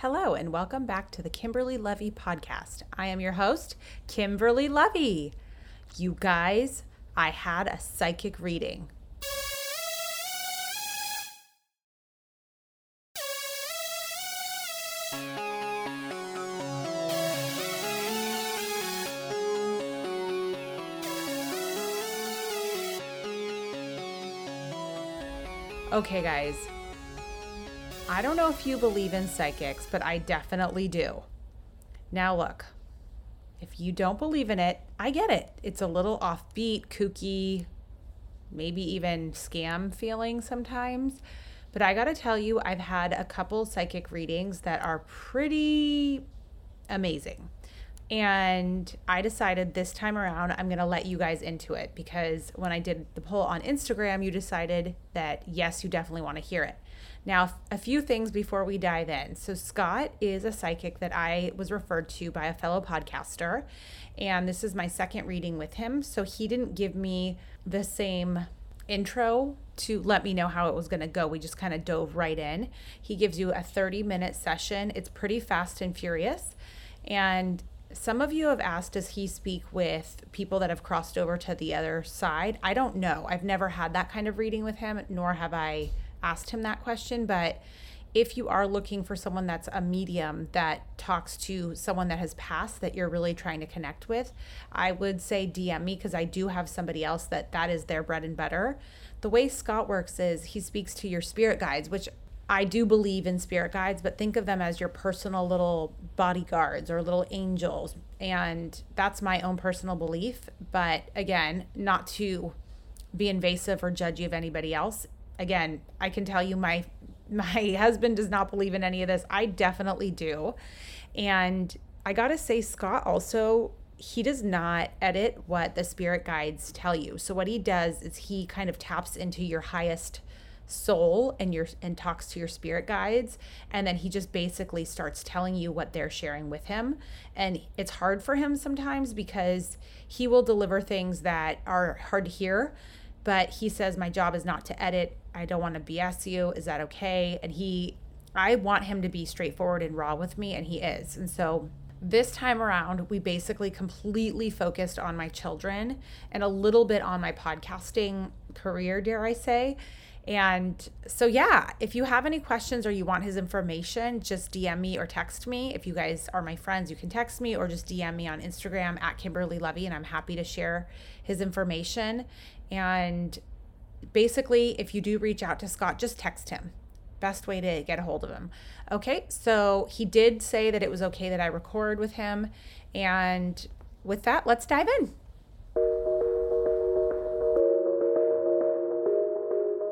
Hello, and welcome back to the Kimberly Levy podcast. I am your host, Kimberly Levy. You guys, I had a psychic reading. Okay, guys, I don't know if you believe in psychics, but I definitely do. Now, look, if you don't believe in it, I get it. It's a little offbeat, kooky, maybe even scam feeling sometimes. But I got to tell you, I've had a couple psychic readings that are pretty amazing. And I decided this time around, I'm to let you guys into it because when I did the poll on Instagram, you decided that yes, you definitely want to hear it. Now, a few things before we dive in. So, Scott is a psychic that I was referred to by a fellow podcaster, and this is my second reading with him. So, he didn't give me the same intro to let me know how it was going to go. We just kind of dove right in. He gives you a 30 minute session, it's pretty fast and furious. And some of you have asked, does he speak with people that have crossed over to the other side? I don't know. I've never had that kind of reading with him, nor have I asked him that question, but if you are looking for someone that's a medium that talks to someone that has passed that you're really trying to connect with, I would say DM me because I do have somebody else that that is their bread and butter. The way Scott works is he speaks to your spirit guides, which I do believe in spirit guides, but think of them as your personal little bodyguards or little angels. And that's my own personal belief. But again, not to be invasive or judgy of anybody else again, I can tell you my my husband does not believe in any of this. I definitely do. And I got to say Scott also he does not edit what the spirit guides tell you. So what he does is he kind of taps into your highest soul and your and talks to your spirit guides and then he just basically starts telling you what they're sharing with him and it's hard for him sometimes because he will deliver things that are hard to hear but he says my job is not to edit I don't want to BS you. Is that okay? And he, I want him to be straightforward and raw with me, and he is. And so this time around, we basically completely focused on my children and a little bit on my podcasting career, dare I say. And so, yeah, if you have any questions or you want his information, just DM me or text me. If you guys are my friends, you can text me or just DM me on Instagram at Kimberly Levy, and I'm happy to share his information. And basically, if you do reach out to Scott, just text him. Best way to get a hold of him. Okay, so he did say that it was okay that I record with him. And with that, let's dive in.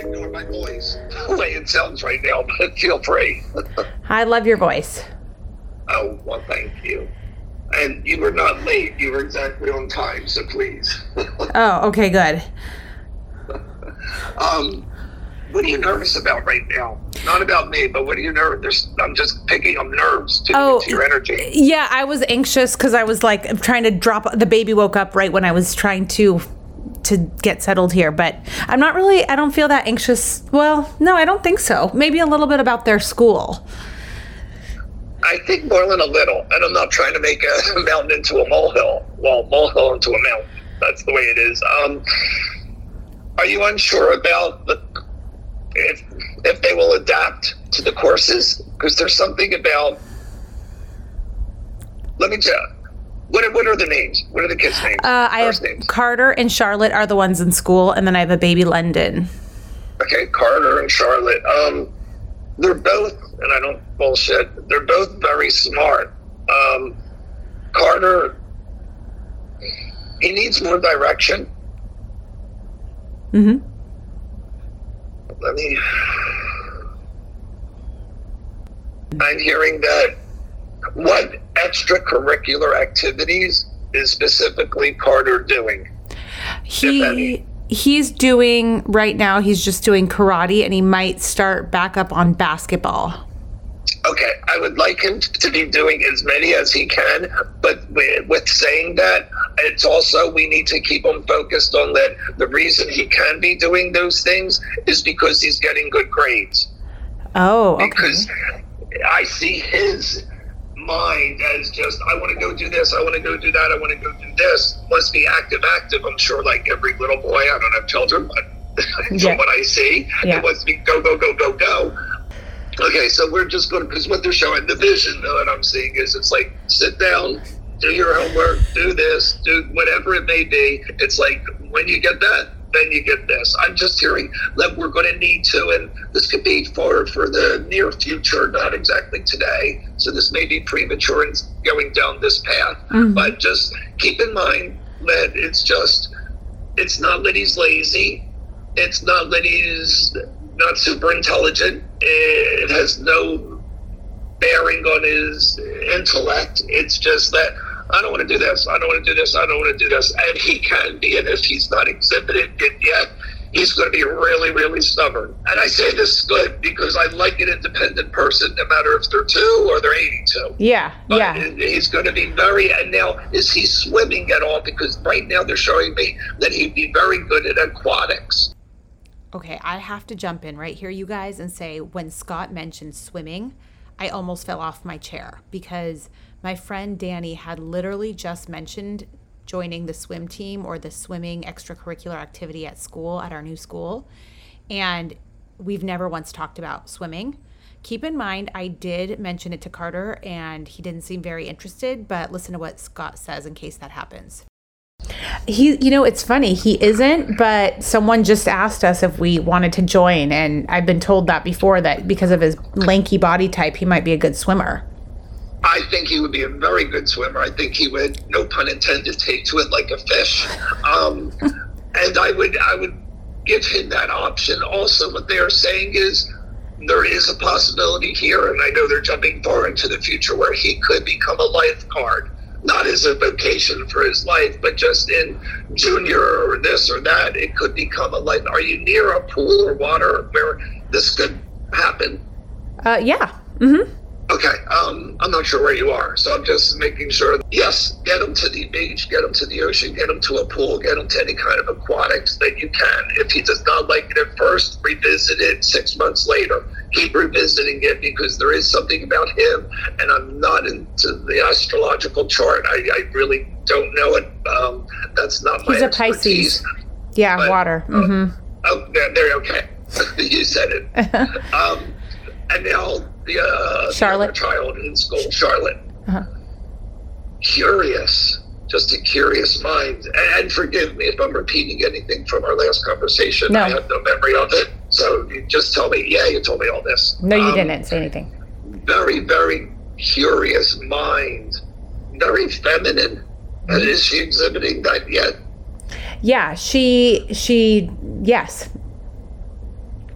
Ignore my voice, the way it sounds right now, but feel free. I love your voice. Oh, well, thank you. And you were not late. You were exactly on time, so please. oh, okay, good. Um, what are you nervous about right now? Not about me, but what are you nervous? I'm just picking up nerves to, oh, to your energy. Yeah, I was anxious because I was like trying to drop. The baby woke up right when I was trying to to get settled here, but I'm not really. I don't feel that anxious. Well, no, I don't think so. Maybe a little bit about their school. I think more than a little, and I'm not trying to make a mountain into a molehill. Well, molehill into a mountain. That's the way it is. Um, are you unsure about the if if they will adapt to the courses? Because there's something about. Let me tell. What are, what are the names? What are the kids' names? Uh, I have names? Carter and Charlotte are the ones in school, and then I have a baby London. Okay, Carter and Charlotte. Um, they're both, and I don't bullshit. They're both very smart. Um, Carter, he needs more direction. Mm-hmm. Let me. I'm hearing that what extracurricular activities is specifically Carter doing? He he's doing right now. He's just doing karate, and he might start back up on basketball. Okay, I would like him to be doing as many as he can, but with saying that, it's also we need to keep him focused on that. The reason he can be doing those things is because he's getting good grades. Oh, okay. because I see his mind as just I want to go do this, I want to go do that, I want to go do this. Must be active, active. I'm sure, like every little boy. I don't have children, but from Yeah. what I see, Yeah. it must be go, go, go, go, go. Okay, so we're just going to because what they're showing the vision that I'm seeing is it's like sit down, do your homework, do this, do whatever it may be. It's like when you get that, then you get this. I'm just hearing that we're going to need to, and this could be for for the near future, not exactly today. So this may be premature in going down this path, Mhm. but just keep in mind that it's just it's not that he's lazy. It's not that he's not super intelligent. It has no bearing on his intellect. It's just that I don't want to do this. I don't want to do this. I don't want to do this. And he can be, and if he's not exhibited it yet, he's going to be really, really stubborn. And I say this good because I like an independent person, no matter if they're two or they're 82. Yeah, But yeah. he's going to be very. And now, is he swimming at all? Because right now they're showing me that he'd be very good at aquatics. Okay, I have to jump in right here, you guys, and say when Scott mentioned swimming, I almost fell off my chair because my friend Danny had literally just mentioned joining the swim team or the swimming extracurricular activity at school, at our new school. And we've never once talked about swimming. Keep in mind, I did mention it to Carter and he didn't seem very interested, but listen to what Scott says in case that happens. He, you know, it's funny. He isn't, but someone just asked us if we wanted to join, and I've been told that before that because of his lanky body type, he might be a good swimmer. I think he would be a very good swimmer. I think he would, no pun intended, take to it like a fish. Um, and I would, I would give him that option. Also, what they are saying is there is a possibility here, and I know they're jumping far into the future where he could become a lifeguard. Not as a vocation for his life, but just in junior or this or that, it could become a life. Are you near a pool or water where this could happen? Uh, yeah. Mm-hmm. Okay, um, I'm not sure where you are, so I'm just making sure. Yes, get them to the beach, get them to the ocean, get them to a pool, get them to any kind of aquatics that you can. If he does not like it at first, revisit it six months later. Keep revisiting it because there is something about him, and I'm not into the astrological chart. I, I really don't know it. Um, that's not my He's a expertise. Pisces. Yeah, But- water. Mm-hmm. Oh, there, there okay. you said it. Um, and now the uh, Charlotte. the child in school, Charlotte. Uh-huh. Curious, just a curious mind. And, and forgive me if I'm repeating anything from our last conversation. No. I have no memory of it. So you just tell me, yeah, you told me all this. No, you Um, didn't say anything. Very, very curious mind. Very feminine. And is she exhibiting that yet? Yeah, she, she, yes.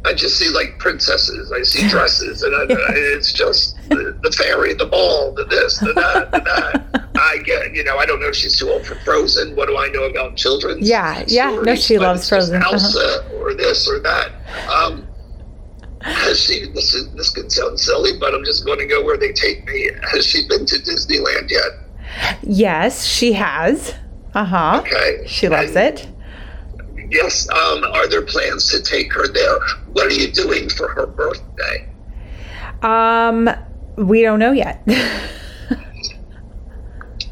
I just see like princesses. I see dresses, and I, it's just the, the fairy, the ball, the this, the that, the that. I get, you know, I don't know if she's too old for Frozen. What do I know about children's? Yeah, yeah. No, she But loves it's just Frozen. Uh-huh. Or this or that. Um, has she? This is this could sound silly, but I'm just going to go where they take me. Has she been to Disneyland yet? Yes, she has. Uh huh. Okay, She loves And- it. Yes. Um, are there plans to take her there? What are you doing for her birthday? Um, we don't know yet.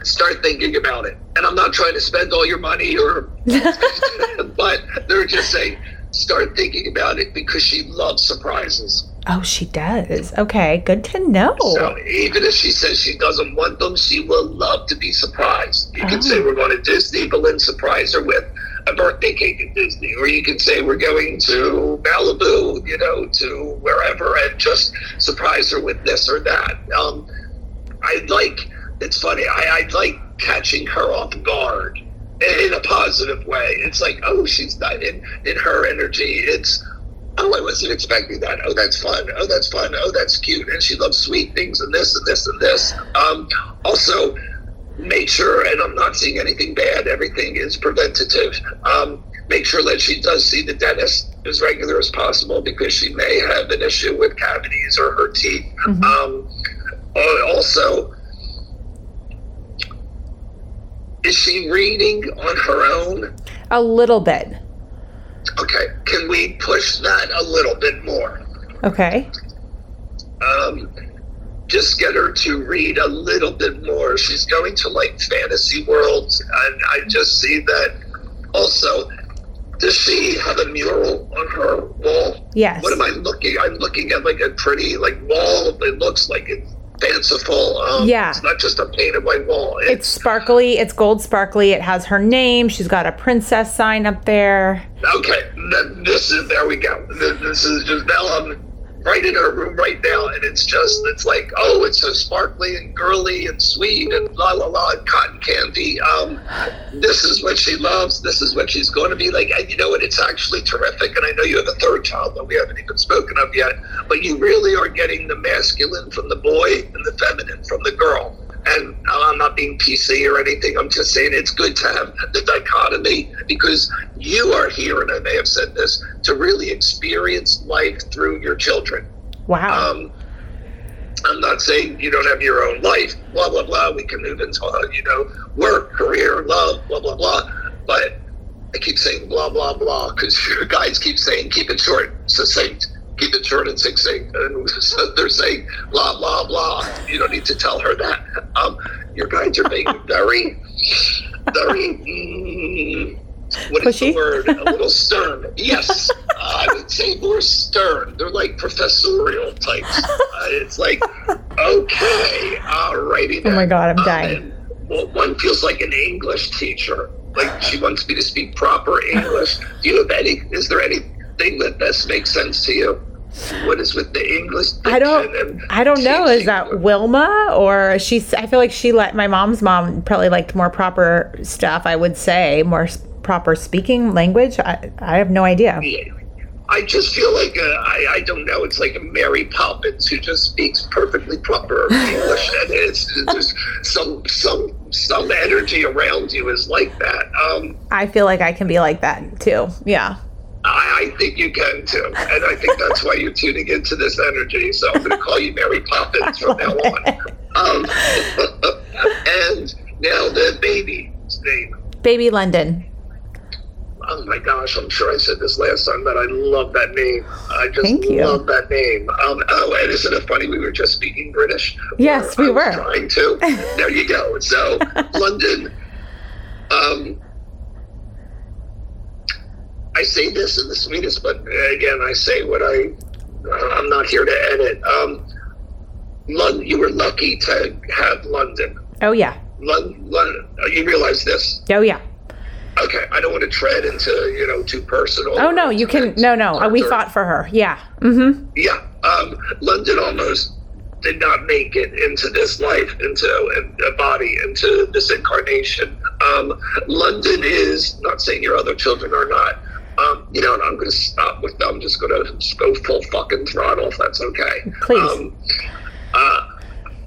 start thinking about it. And I'm not trying to spend all your money or, but they're just saying, start thinking about it because she loves surprises. oh, she does. Okay, good to know. So even if she says she doesn't want them, she will love to be surprised. You can say Oh. we're going to Disney, but then surprise her with a birthday cake at Disney, or you can say we're going to Malibu, you know, to wherever, and just surprise her with this or that. Um, I like. It's funny. I, I like catching her off guard in a positive way. It's like, oh, she's not in in her energy. It's oh, I wasn't expecting that. Oh, that's fun. Oh, that's fun. Oh, that's cute. And she loves sweet things and this and this and this. Um, also, make sure, and I'm not seeing anything bad. Everything is preventative. Um, make sure that she does see the dentist as regular as possible because she may have an issue with cavities or her teeth. Mhm. Um, also, is she reading on her own? A little bit. Okay, can we push that a little bit more? Okay. Um, just get her to read a little bit more. She's going to like fantasy worlds, and I just see that. Also, does she have a mural on her wall? Yes. What am I looking? I'm looking at like a pretty like wall. It looks like it's fanciful. Um, Yeah. It's not just a painted white wall. It's sparkly. It's gold sparkly. It has her name. She's got a princess sign up there. Okay, this is there we go. This is just I'm right in her room right now, and it's just it's like oh, it's so sparkly and girly and sweet and la la la and cotton candy. Um, this is what she loves. This is what she's going to be like. And you know what? It's actually terrific. And I know you have a third child that we haven't even spoken of yet, but you really are getting the masculine from the boy and the feminine from the girl. And I'm not being PC or anything. I'm just saying it's good to have the dichotomy because you are here, and I may have said this, to really experience life through your children. Wow. Um, I'm not saying you don't have your own life, blah, blah, blah. We can move into, uh, you know, work, career, love, blah, blah, blah. But I keep saying blah, blah, blah because your guys keep saying keep it short, succinct. Keep it short and succinct. And so they're saying blah, blah, blah. You don't need to tell her that. Um, your guys are being very, very, mm, what is Pushy? the word? A little stern. Yes. I would say more stern. They're like professorial types. Uh, it's like, okay, alrighty. Oh my. God, I'm Um, dying. and, well, one feels like an English teacher. Like she wants me to speak proper English. Do you have any? Is there anything that best makes sense to you? What is with the English? I don't. I don't know. Is that Wilma or she's? I feel like she let my mom's mom probably liked more proper stuff. I would say more proper speaking language. I, I have no idea. I just feel like uh, I, I don't know. It's like a Mary Poppins who just speaks perfectly proper English, and it's just some some some energy around you is like that. Um, I feel like I can be like that too. Yeah. I, I think you can too, and I think that's why you're tuning into this energy. So I'm going to call you Mary Poppins from now on. Um, and now the baby's name. Baby London. Oh my gosh, I'm sure I said this last time, but I love that name. I just Thank you. love that name. Um, oh, and isn't it funny? We were just speaking British. Yes, we I was were. trying to. There you go. So, London. Um, I say this in the sweetest, but again, I say what I. I'm not here to edit. Um, London, you were lucky to have London. Oh yeah. London, London you realize this? Oh yeah. Okay, I don't want to tread into you know too personal. Oh no, you can. No, no. uh, We fought for her. Yeah. Mm-hmm. Yeah, um, London almost did not make it into this life, into a body, into this incarnation. Um, London is not saying your other children are not. Um, you know, and I'm going to stop with them. I'm just going to go full fucking throttle if that's okay. Please. Um, uh,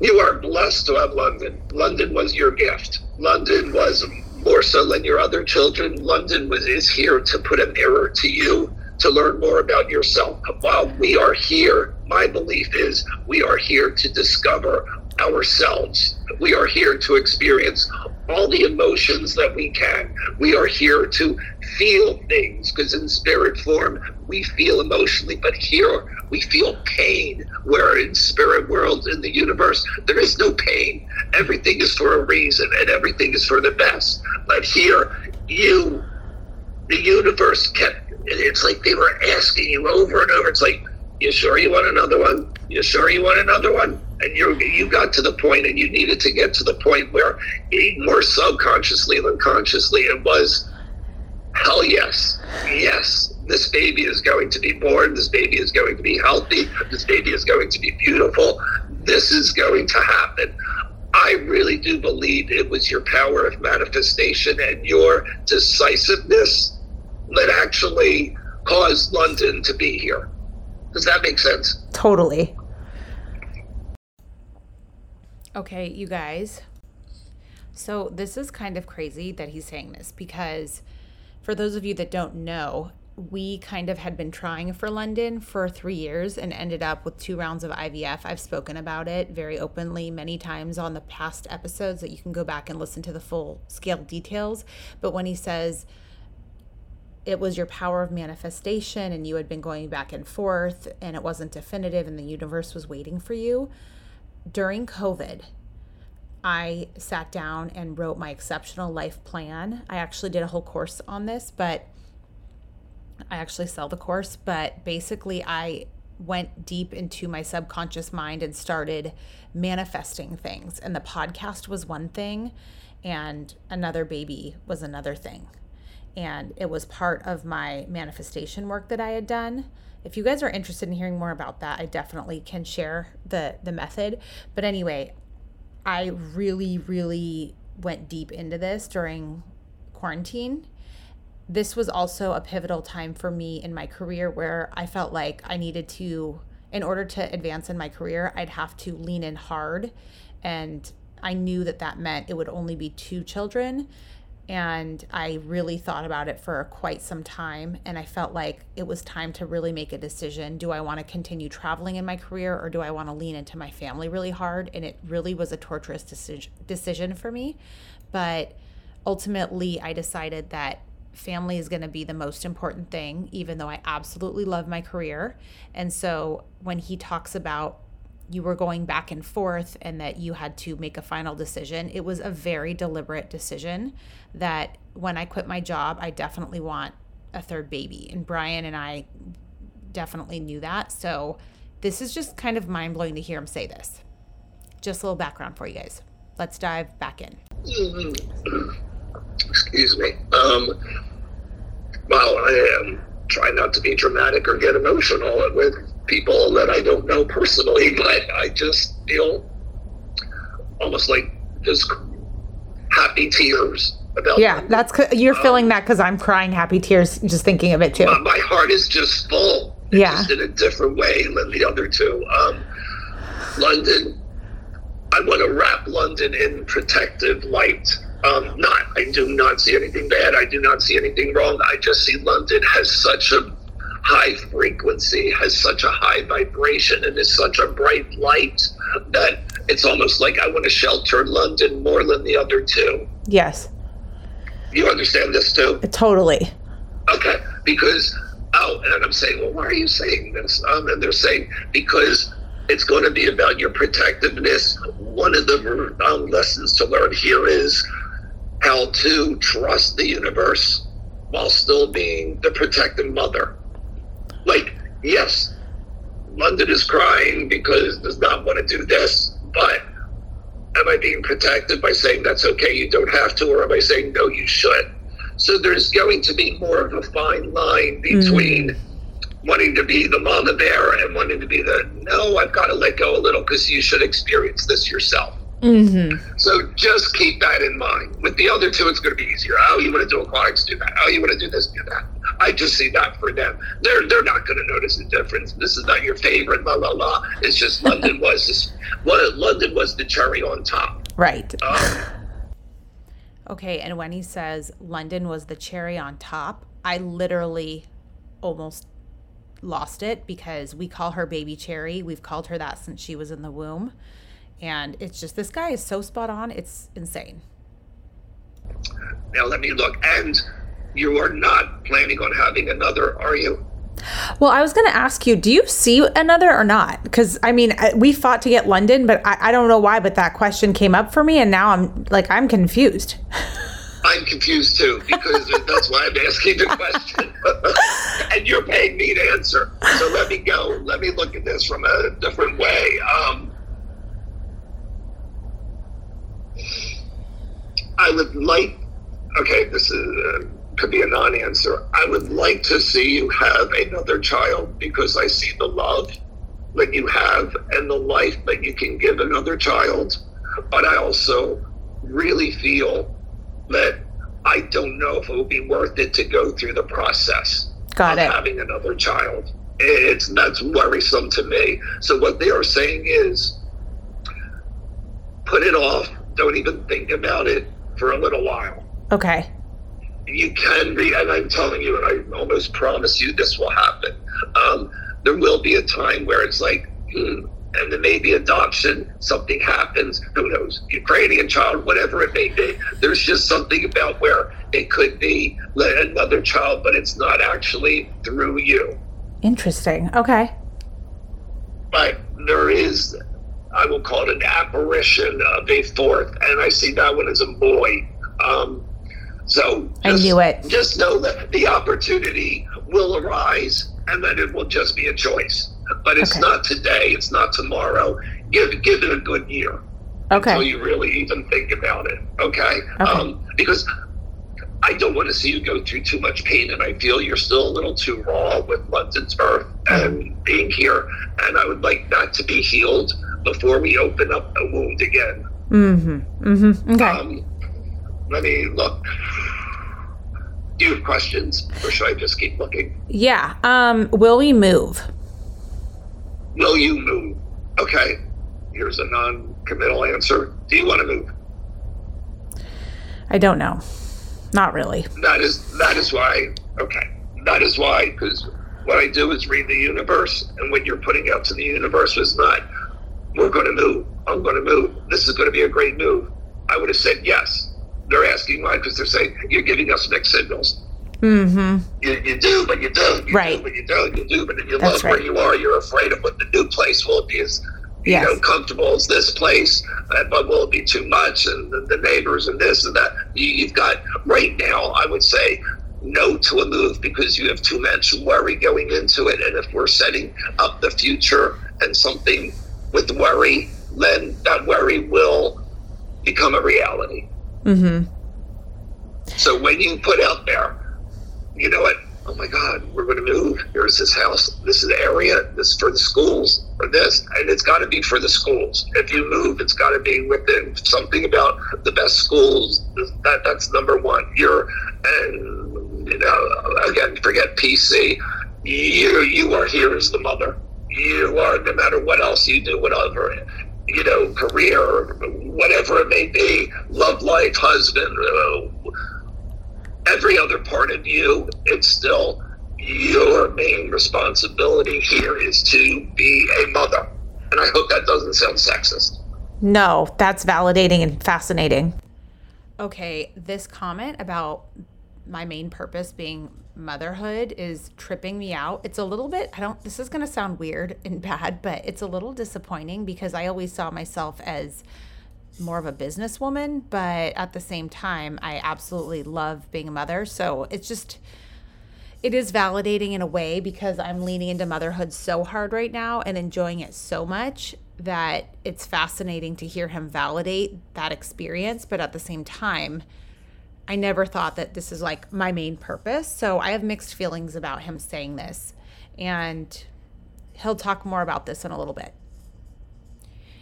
you are blessed to have London. London was your gift. London was more so than your other children. London was is here to put a mirror to you to learn more about yourself. While we are here, my belief is we are here to discover ourselves. We are here to experience all the emotions that we can. We are here to feel things because in spirit form we feel emotionally, but here we feel pain. Where in spirit world in the universe there is no pain. Everything is for a reason and everything is for the best. But here you the universe kept it's like they were asking you over and over. It's like, you sure you want another one? You sure you want another one? And you you got to the point and you needed to get to the point where more subconsciously than consciously it was hell yes. Yes. This baby is going to be born. This baby is going to be healthy. This baby is going to be beautiful. This is going to happen. I really do believe it was your power of manifestation and your decisiveness that actually caused London to be here. Does that make sense? Totally. Okay, you guys. So this is kind of crazy that he's saying this because for those of you that don't know, we kind of had been trying for London for three years and ended up with two rounds of IVF. I've spoken about it very openly many times on the past episodes that you can go back and listen to the full scale details. But when he says it was your power of manifestation and you had been going back and forth and it wasn't definitive and the universe was waiting for you, during COVID, I sat down and wrote my exceptional life plan. I actually did a whole course on this, but I actually sell the course. But basically, I went deep into my subconscious mind and started manifesting things. And the podcast was one thing, and another baby was another thing. And it was part of my manifestation work that I had done. If you guys are interested in hearing more about that, I definitely can share the the method. But anyway, I really really went deep into this during quarantine. This was also a pivotal time for me in my career where I felt like I needed to in order to advance in my career, I'd have to lean in hard and I knew that that meant it would only be two children and I really thought about it for quite some time. And I felt like it was time to really make a decision. Do I want to continue traveling in my career or do I want to lean into my family really hard? And it really was a torturous decision, decision for me. But ultimately, I decided that family is going to be the most important thing, even though I absolutely love my career. And so when he talks about you were going back and forth and that you had to make a final decision. It was a very deliberate decision that when I quit my job, I definitely want a third baby. And Brian and I definitely knew that. So this is just kind of mind blowing to hear him say this. Just a little background for you guys. Let's dive back in. Excuse me. Um, well, I am trying not to be dramatic or get emotional with people that I don't know personally, but I just feel almost like just happy tears about. Yeah, them. that's you're um, feeling that because I'm crying happy tears just thinking of it too. My, heart is just full. Yeah, just in a different way than the other two. Um, London, I want to wrap London in protective light. Um, not, I do not see anything bad. I do not see anything wrong. I just see London has such a high frequency, has such a high vibration, and is such a bright light that it's almost like I want to shelter London more than the other two. Yes. You understand this too? Totally. Okay, because oh, and I'm saying, well, why are you saying this? Um, and they're saying because it's going to be about your protectiveness. One of the um, lessons to learn here is how to trust the universe while still being the protective mother. Like, yes, London is crying because does not want to do this, but am I being protected by saying that's okay, you don't have to, or am I saying no, you should? So there's going to be more of a fine line between mm-hmm. wanting to be the mama bear and wanting to be the no, I've got to let go a little because you should experience this yourself. Mm-hmm. So just keep that in mind. With the other two, it's going to be easier. Oh, you want to do aquatics? Do that. Oh, you want to do this? Do that. I just see that for them. They're they're not going to notice the difference. This is not your favorite. La la la. It's just London was this. What London was the cherry on top. Right. Um, okay, and when he says London was the cherry on top, I literally almost lost it because we call her baby cherry. We've called her that since she was in the womb and it's just this guy is so spot on. It's insane. Now let me look. And you are not planning on having another, are you? Well, I was going to ask you, do you see another or not? Because I mean, we fought to get London, but I, I, don't know why, but that question came up for me, and now I'm like, I'm confused. I'm confused too because that's why I'm asking the question, and you're paying me to answer. So let me go. Let me look at this from a different way. Um, I would like, okay, this is, uh, could be a non answer. I would like to see you have another child because I see the love that you have and the life that you can give another child. But I also really feel that I don't know if it would be worth it to go through the process Got of it. having another child. It's that's worrisome to me. So what they are saying is put it off. Don't even think about it for a little while. Okay. You can be, and I'm telling you, and I almost promise you this will happen. Um, there will be a time where it's like, hmm, and then maybe adoption, something happens, who knows, Ukrainian child, whatever it may be. There's just something about where it could be another child, but it's not actually through you. Interesting. Okay. But there is I will call it an apparition of a fourth, and I see that one as a boy. Um, so I knew it. Just know that the opportunity will arise, and that it will just be a choice. But it's Okay. not today. It's not tomorrow. Give give it a good year Okay. until you really even think about it. Okay. Okay. Um, because I don't want to see you go through too much pain, and I feel you're still a little too raw with London's birth and being here, and I would like that to be healed before we open up a wound again. Mm-hmm. Mm-hmm. Okay. Um, let me look. Do you have questions, or should I just keep looking? yeah. Um, will we move? Will you move? Okay. Here's a non-committal answer. Do you want to move? I don't know. Not really. That is that is why. Okay, that is why because what I do is read the universe, and what you're putting out to the universe is not. We're going to move. I'm going to move. This is going to be a great move. I would have said yes. They're asking why because they're saying you're giving us mixed signals. Mm-hmm. You, you do, but you don't. You Right. do, but you don't. You do, but you That's love where you are. You're afraid of what the new place will be as you Yes. know comfortable as this place, but will it be too much? And the, the neighbors and this and that. You, you've got right now. I would say no to a move because you have too much worry going into it. And if we're setting up the future and something with worry, then that worry will become a reality. Mm-hmm. So when you put out there, you know what? Oh my God, we're going to move. Here's this house. This is the area. This is for the schools. For this, and it's got to be for the schools. If you move, it's got to be within something about the best schools. That that's number one. You're and you know again, forget PC. You you are here as the mother. You are no matter what else you do, whatever you know, career, whatever it may be, love life, husband, uh, every other part of you, it's still your main responsibility here is to be a mother. And I hope that doesn't sound sexist. No, that's validating and fascinating. Okay, this comment about my main purpose being motherhood is tripping me out. It's a little bit, I don't, this is going to sound weird and bad, but it's a little disappointing because I always saw myself as more of a businesswoman, but at the same time, I absolutely love being a mother. So it's just, it is validating in a way because I'm leaning into motherhood so hard right now and enjoying it so much that it's fascinating to hear him validate that experience. But at the same time, I never thought that this is like my main purpose. So I have mixed feelings about him saying this. And he'll talk more about this in a little bit.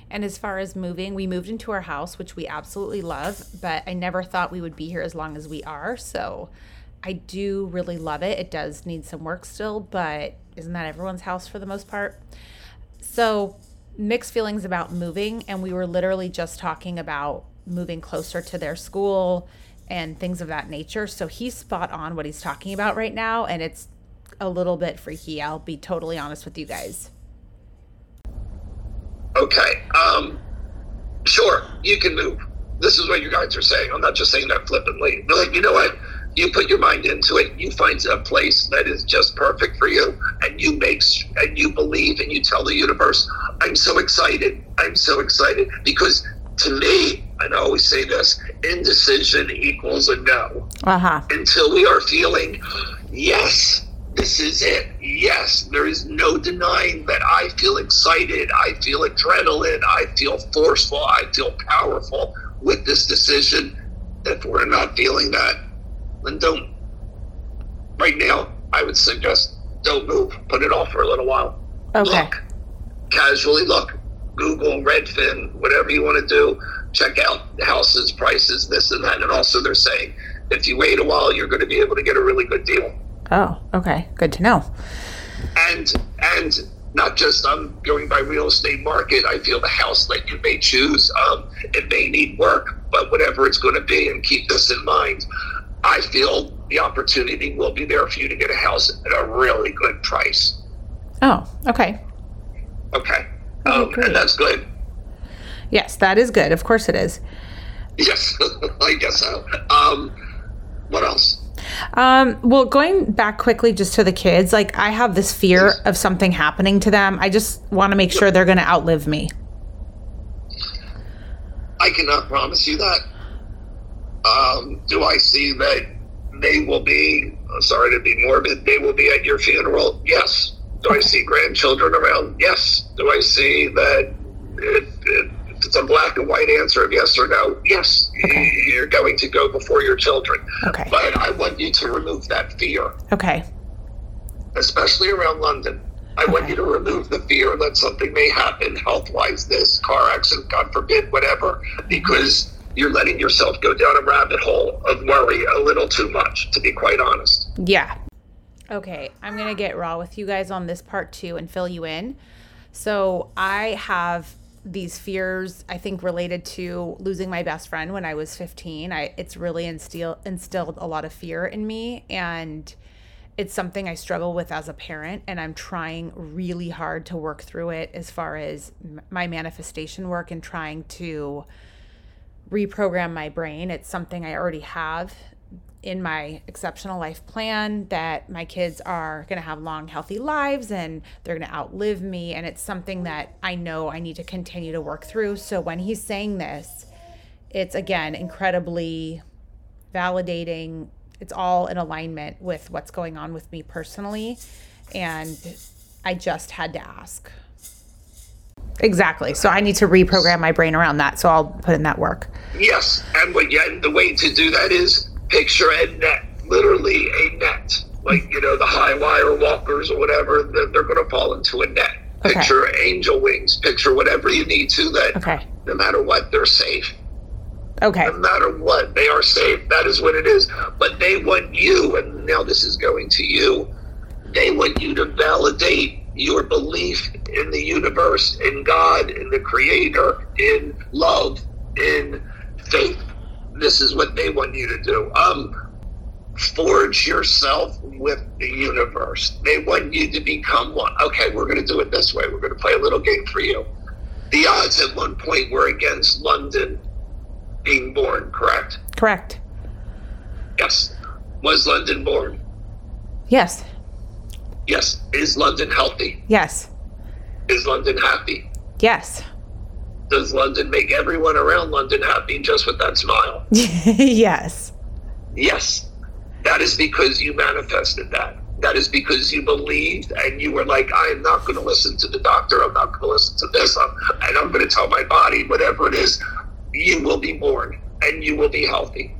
And as far as moving, we moved into our house, which we absolutely love, but I never thought we would be here as long as we are. So I do really love it. It does need some work still, but isn't that everyone's house for the most part? So, mixed feelings about moving. And we were literally just talking about moving closer to their school and things of that nature. So, he's spot on what he's talking about right now. And it's a little bit freaky. I'll be totally honest with you guys. Okay. Um, sure, you can move. This is what you guys are saying. I'm not just saying that flippantly. They're like, you know what? You put your mind into it. You find a place that is just perfect for you, and you make and you believe, and you tell the universe, "I'm so excited. I'm so excited." Because to me, and I always say this: indecision equals a no Uh huh. until we are feeling, yes, this is it. Yes, there is no denying that I feel excited. I feel adrenaline. I feel forceful. I feel powerful with this decision. If we're not feeling that, then don't. Right now, I would suggest don't move. Put it off for a little while. Okay. Look, casually look. Google Redfin, whatever you want to do. Check out houses, prices, this and that. And also, they're saying if you wait a while, you're going to be able to get a really good deal. Oh, okay. Good to know. And and not just I'm going by real estate market. I feel the house that you may choose, um, it may need work, but whatever it's going to be, and keep this in mind. I feel the opportunity will be there for you to get a house at a really good price. Oh, okay. Okay, Okay, um, and that's good. Yes, that is good. Of course it is. Yes, I guess so. Um, what else? Um, well, going back quickly just to the kids, like I have this fear Please. of something happening to them. I just want to make sure they're going to outlive me. I cannot promise you that. Um, do I see that they will be, sorry to be morbid, they will be at your funeral? Yes. Do I see grandchildren around? Yes. Do I see that if, if it's a black and white answer of yes or no? Yes. Okay. You're going to go before your children. Okay. But I want you to remove that fear, Okay. especially around London. I want you to remove the fear that something may happen health wise, this car accident, God forbid, whatever, mm-hmm. because you're letting yourself go down a rabbit hole of worry a little too much, to be quite honest. Yeah. Okay, I'm going to get raw with you guys on this part too and fill you in. So, I have these fears I think related to losing my best friend when I was 15. I it's really instill, instilled a lot of fear in me and it's something I struggle with as a parent and I'm trying really hard to work through it as far as my manifestation work and trying to reprogram my brain. It's something I already have in my exceptional life plan that my kids are going to have long, healthy lives and they're going to outlive me. And it's something that I know I need to continue to work through. So when he's saying this, it's again incredibly validating. It's all in alignment with what's going on with me personally. And I just had to ask. Exactly. So I need to reprogram my brain around that. So I'll put in that work. Yes, and yeah, the way to do that is picture a net, literally a net. Like, you know, the high wire walkers or whatever, they're, they're going to fall into a net. Okay. Picture angel wings, picture whatever you need to that Okay. no matter what, they're safe. Okay. no matter what, they are safe. That is what it is. But they want you, and now this is going to you, they want you to validate your belief in the universe, in God, in the Creator, in love, in faith. This is what they want you to do. Um, forge yourself with the universe. They want you to become one. Okay, we're going to do it this way. We're going to play a little game for you. The odds at one point were against London being born, correct? Correct. Yes. Was London born? Yes. Yes. Is London healthy? Yes. Is London happy? Yes. Does London make everyone around London happy just with that smile? yes. Yes. That is because you manifested that. That is because you believed and you were like, I am not going to listen to the doctor. I'm not going to listen to this. I'm, and I'm going to tell my body, whatever it is, you will be born and you will be healthy.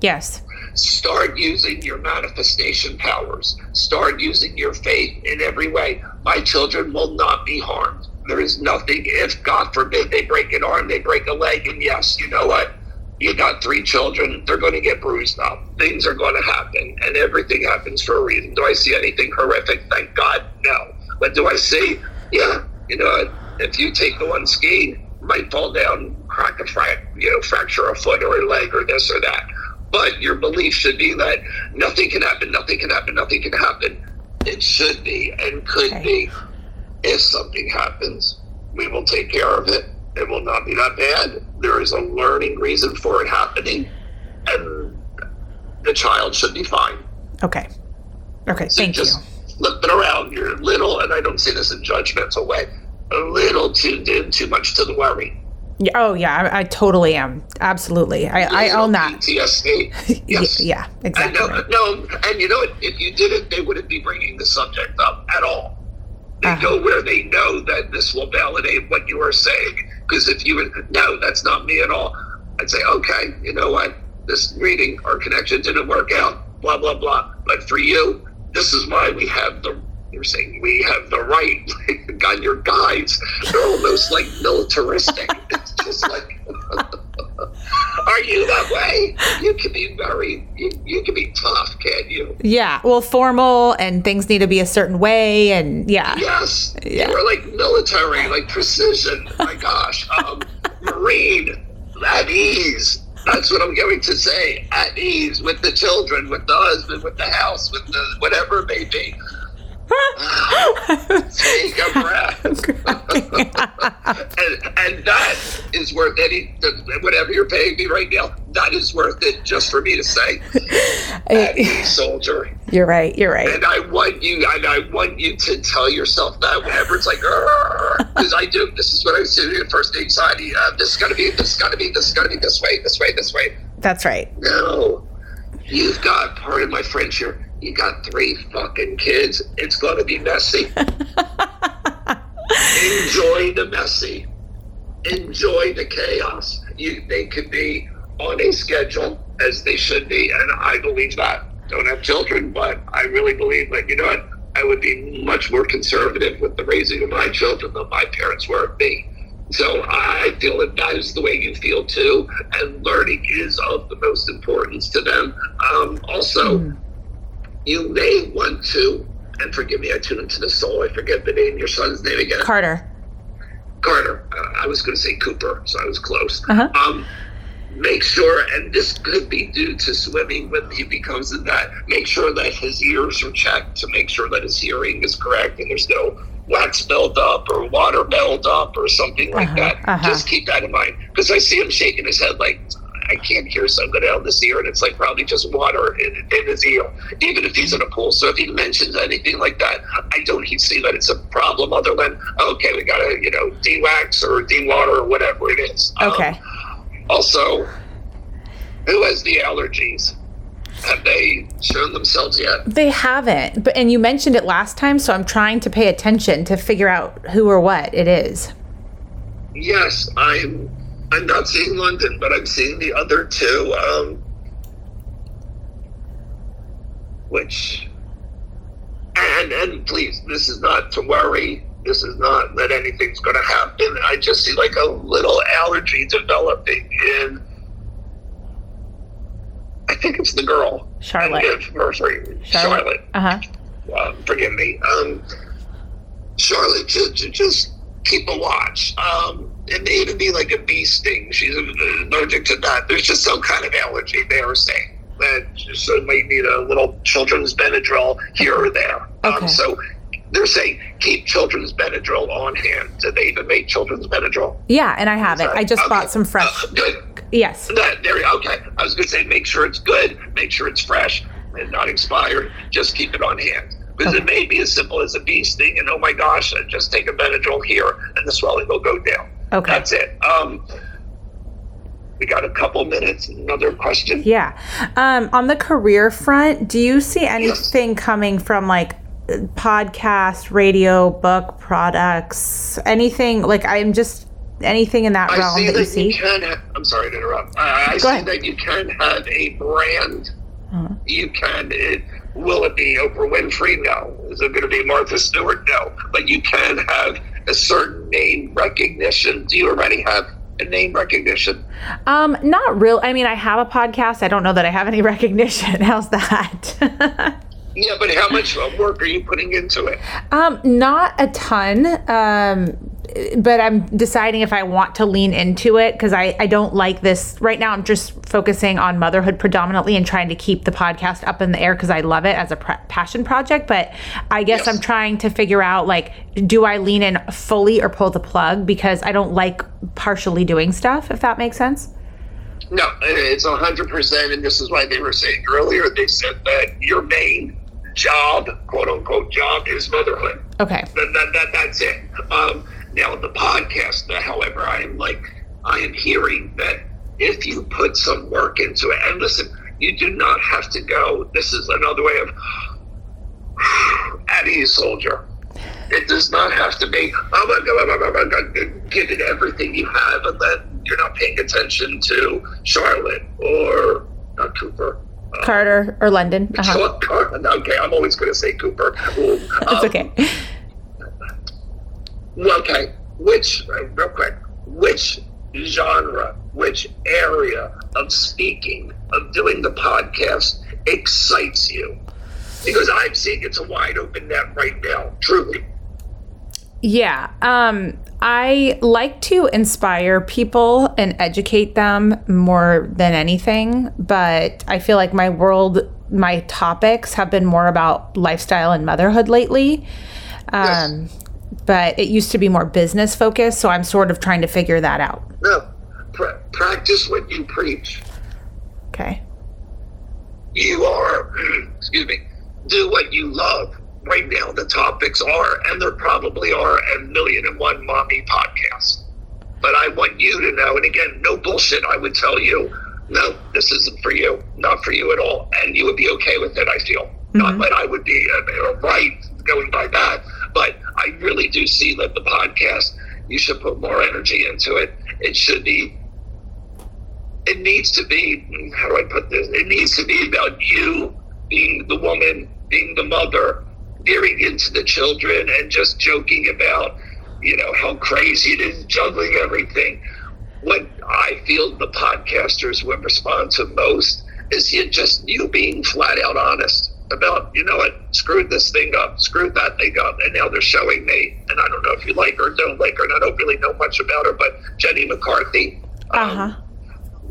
Yes. Start using your manifestation powers. Start using your faith in every way. My children will not be harmed. There is nothing, if God forbid they break an arm, they break a leg, and yes, you know what? You got three children, they're going to get bruised up. Things are going to happen, and everything happens for a reason. Do I see anything horrific? Thank God, no. But do I see? Yeah, you know, if you take the one skiing, might fall down, crack a frac, you know, fracture a foot or a leg or this or that. But your belief should be that nothing can happen, nothing can happen, nothing can happen. It should be and could Okay. be. If something happens, we will take care of it. It will not be that bad. There is a learning reason for it happening, and the child should be fine. Okay. Okay. So Thank you. just flip it around. You're a little, and I don't say this in judgmental way, a little tuned in too much to the worry. Yeah, oh yeah, I, I totally am. Absolutely. I, I own that. PTSD. Yes. yeah. And Exactly. no, no, and you know? If you didn't, they wouldn't be bringing the subject up at all. They Uh-huh. go where they know that this will validate what you are saying. Because if you would, no, that's not me at all. I'd say, okay, you know what? This reading, our connection didn't work out. Blah blah blah. But for you, this is why we have the. You're saying we have the right. God, your guides, they're almost like militaristic. it's just like. Are you that way? You can be very, you, you can be tough, can't you? yeah. Well, formal and things need to be a certain way, and yeah. Yes. Yeah. You were like military, like precision. My gosh. Um, Marine, at ease. That's what I'm going to say. At ease with the children, with the husband, with the house, with the whatever it may be. Take a breath. and, and that is worth any, whatever you're paying me right now, that is worth it just for me to say, Abby soldier. You're right. You're right. And I want you, and I want you to tell yourself that whenever it's like, because I do. This is what I was doing at first anxiety. Uh, this is gonna be. This is gonna be. This is gonna be this way. This way. This way. That's right. No, you've got part of my friends here. You got three fucking kids. It's gonna be messy. Enjoy the messy. Enjoy the chaos. You, they could be on a schedule as they should be, and I believe that. Don't have children, but I really believe that. You know what? I would be much more conservative with the raising of my children than my parents were of me. So I feel that that is the way you feel too, and learning is of the most importance to them. Um, also, mm. You may want to, and forgive me, I tune into the soul. I forget the name. Your son's name again? Carter. Carter. Uh, I was going to say Cooper, so I was close. Uh-huh. Um, make sure, and this could be due to swimming when he becomes in that, make sure that his ears are checked to make sure that his hearing is correct and there's no wax buildup or water buildup or something like uh-huh, that. Uh-huh. Just keep that in mind because I see him shaking his head like, I can't hear so good out of this ear, and it's like probably just water in, in, his ear, even if he's in a pool. So if he mentions anything like that, I don't see that it's a problem other than, okay, we got to, you know, de-wax or de-water or whatever it is. Okay. Um, also, who has the allergies? Have they shown themselves yet? They haven't. But and you mentioned it last time, so I'm trying to pay attention to figure out who or what it is. Yes, I'm. I'm not seeing London, but I'm seeing the other two. Um, which, and and please, this is not to worry this is not that anything's going to happen. I just see like a little allergy developing in. I think it's the girl. Charlotte. Or, sorry, Charlotte. Charlotte. Uh huh. Um, forgive me. Um, Charlotte, to just keep a watch. Um, it may even be like a bee sting. She's allergic to that. There's just some kind of allergy they were saying that certainly need a little children's Benadryl here or there. Um, okay. Um, so they're saying keep children's Benadryl on hand. Do they even make children's Benadryl? Yeah, and I have it. I just okay. bought some fresh. Uh, good. Yes. That, there. Okay. I was going to say make sure it's good, make sure it's fresh and not expired. Just keep it on hand because okay. it may be as simple as a bee sting, and oh my gosh, I just take a Benadryl here, and the swelling will go down. Okay. That's it. Um, we got a couple minutes. Another question? Yeah. Um, on the career front, do you see anything yes. coming from like podcast, radio, book, products, anything like I'm just anything in that I realm that, that, you see? You can have, I'm sorry to interrupt. I, I see ahead. that you can have a brand. Uh-huh. You can. It, will it be Oprah Winfrey? No. Is it going to be Martha Stewart? No. But you can have a certain name recognition. Do you already have a name recognition? Um, not real. I mean, I have a podcast. I don't know that I have any recognition. How's that? Yeah, but how much work are you putting into it? Um, not a ton. Um, but I'm deciding if I want to lean into it because I, I don't like this. Right now, I'm just focusing on motherhood predominantly and trying to keep the podcast up in the air because I love it as a pre- passion project. But I guess yes. I'm trying to figure out like, do I lean in fully or pull the plug because I don't like partially doing stuff, if that makes sense? No, it's 100%. And this is why they were saying earlier, they said that your main job, quote unquote job, is motherhood. Okay. That, that, that that's it. Um, now the podcast, however, I am like I am hearing that if you put some work into it, and listen, you do not have to go. This is another way of at ease, soldier. It does not have to be, oh my God, oh my God, give it everything you have, and then you're not paying attention to Charlotte or not Cooper Carter or London. Uh-huh. Okay, I'm always going to say Cooper. It's um, okay. Okay, which real quick, which genre, which area of speaking, of doing the podcast excites you? Because I'm seeing it's a wide open net right now, truly. Yeah. Um, I like to inspire people and educate them more than anything, but I feel like my world, my topics have been more about lifestyle and motherhood lately. Um, yes. But it used to be more business focused, so I'm sort of trying to figure that out. No, pra- practice what you preach. Okay. You are, excuse me, do what you love. Right now, the topics are, and there probably are a million and one mommy podcasts. But I want you to know, and again, no bullshit. I would tell you, no, this isn't for you, not for you at all, and you would be okay with it. I feel not that I would be uh, right going by that, but I really do see that the podcast you should put more energy into it. It should be. It needs to be. How do I put this? It needs to be about you being the woman, being the mother, veering into the children, and just joking about, you know, how crazy it is, juggling everything. What I feel the podcasters would respond to most is you just you being flat out honest about, you know what, screwed this thing up, screwed that thing up, and now they're showing me. And I don't know if you like her or don't like her, and I don't really know much about her, but Jenny McCarthy. Uh huh.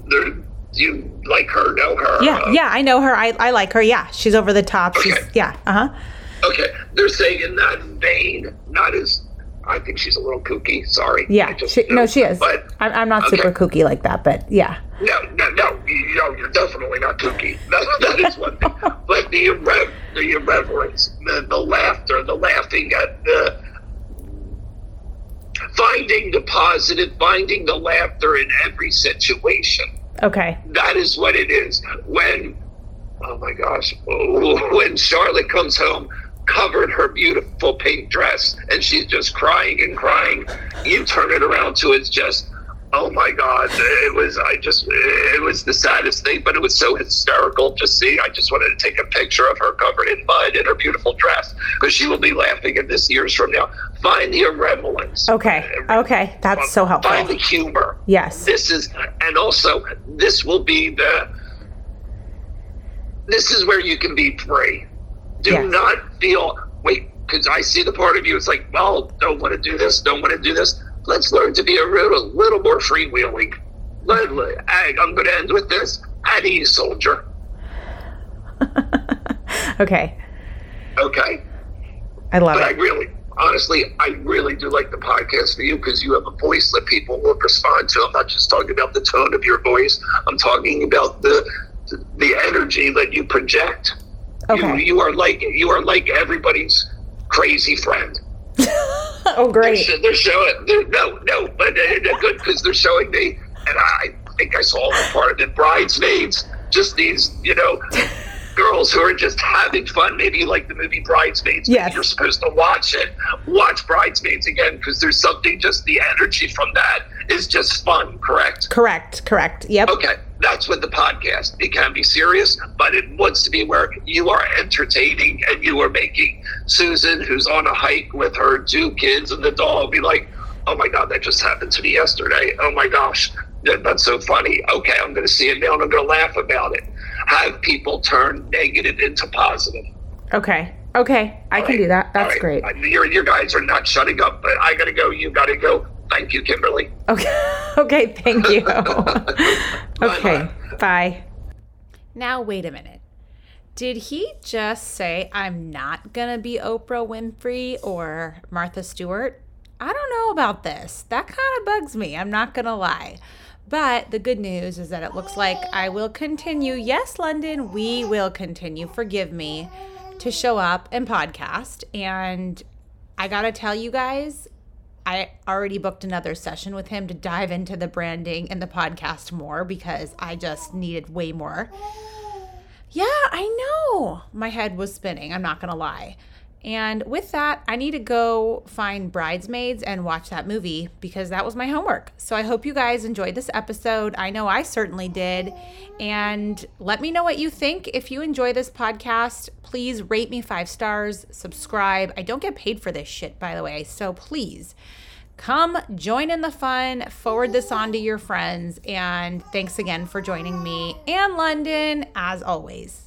There, you like her, know her? Yeah, uh, yeah, I know her. I, I like her. Yeah, she's over the top. She's yeah. Uh huh. Okay, they're saying in that vein, not as. I think she's a little kooky. Sorry. Yeah. just She, no, she is. But I'm, I'm not okay. super kooky like that, but yeah. No, no, no, you know, you're definitely not kooky. That, that is one thing. The, irre- the irreverence, the, the laughter, the laughing at the finding the positive, finding the laughter in every situation. Okay. That is what it is. When, oh my gosh, when Charlotte comes home, covered her beautiful pink dress, and she's just crying and crying, you turn it around to it's just, oh my God, it was, I just, it was the saddest thing, but it was so hysterical to see. I just wanted to take a picture of her covered in mud in her beautiful dress, because she will be laughing at this years from now. Find the irreverence. Okay. Okay. That's so helpful. Find the humor Yes. this is and also this will be the this is where you can be free do Yes. not feel wait because i see the part of you it's like well don't want to do this don't want to do this let's learn to be a little, little more freewheeling Let- let- I- i'm going to end with this at ease soldier okay. okay I love but I it. really, honestly, I really do like the podcast for you because you have a voice that people will respond to. I'm not just talking about the tone of your voice. I'm talking about the the energy that you project. You, Okay. you are like you are like everybody's crazy friend. Oh, They're, great. they're showing. They're, no, no, but uh, they're good because they're showing me, and I think I saw a part of it. Bridesmaids, just these, you know. Girls who are just having fun. Maybe you like the movie Bridesmaids. Maybe Yes. You're supposed to watch it. Watch Bridesmaids again because there's something, just the energy from that is just fun, correct? Correct. Correct. Yep. Okay, that's what the podcast. It can be serious, but it wants to be where you are entertaining and you are making Susan, who's on a hike with her two kids and the dog, be like, "Oh my god, that just happened to me yesterday. Oh my gosh, that, that's so funny. Okay, I'm going to see it now and I'm going to laugh about it. Have people turn negative into positive. Okay. Okay. I can do that. That's All right. great. I- Your, your guys are not shutting up, but I got to go. You got to go. Thank you, Kimberly. Okay. Okay. Thank you. okay. Bye. Now, wait a minute. Did he just say, I'm not going to be Oprah Winfrey or Martha Stewart? I don't know about this. That kind of bugs me. I'm not going to lie. But the good news is that it looks like I will continue. Yes, London, we will continue. Forgive me to show up and podcast. And I got to tell you guys, I already booked another session with him to dive into the branding and the podcast more because I just needed way more. Yeah, I know. My head was spinning. I'm not going to lie. And with that, I need to go find Bridesmaids and watch that movie because that was my homework. So I hope you guys enjoyed this episode. I know I certainly did. And let me know what you think. If you enjoy this podcast, please rate me five stars, subscribe. I don't get paid for this shit, by the way. So please come join in the fun, forward this on to your friends. And thanks again for joining me and London, as always.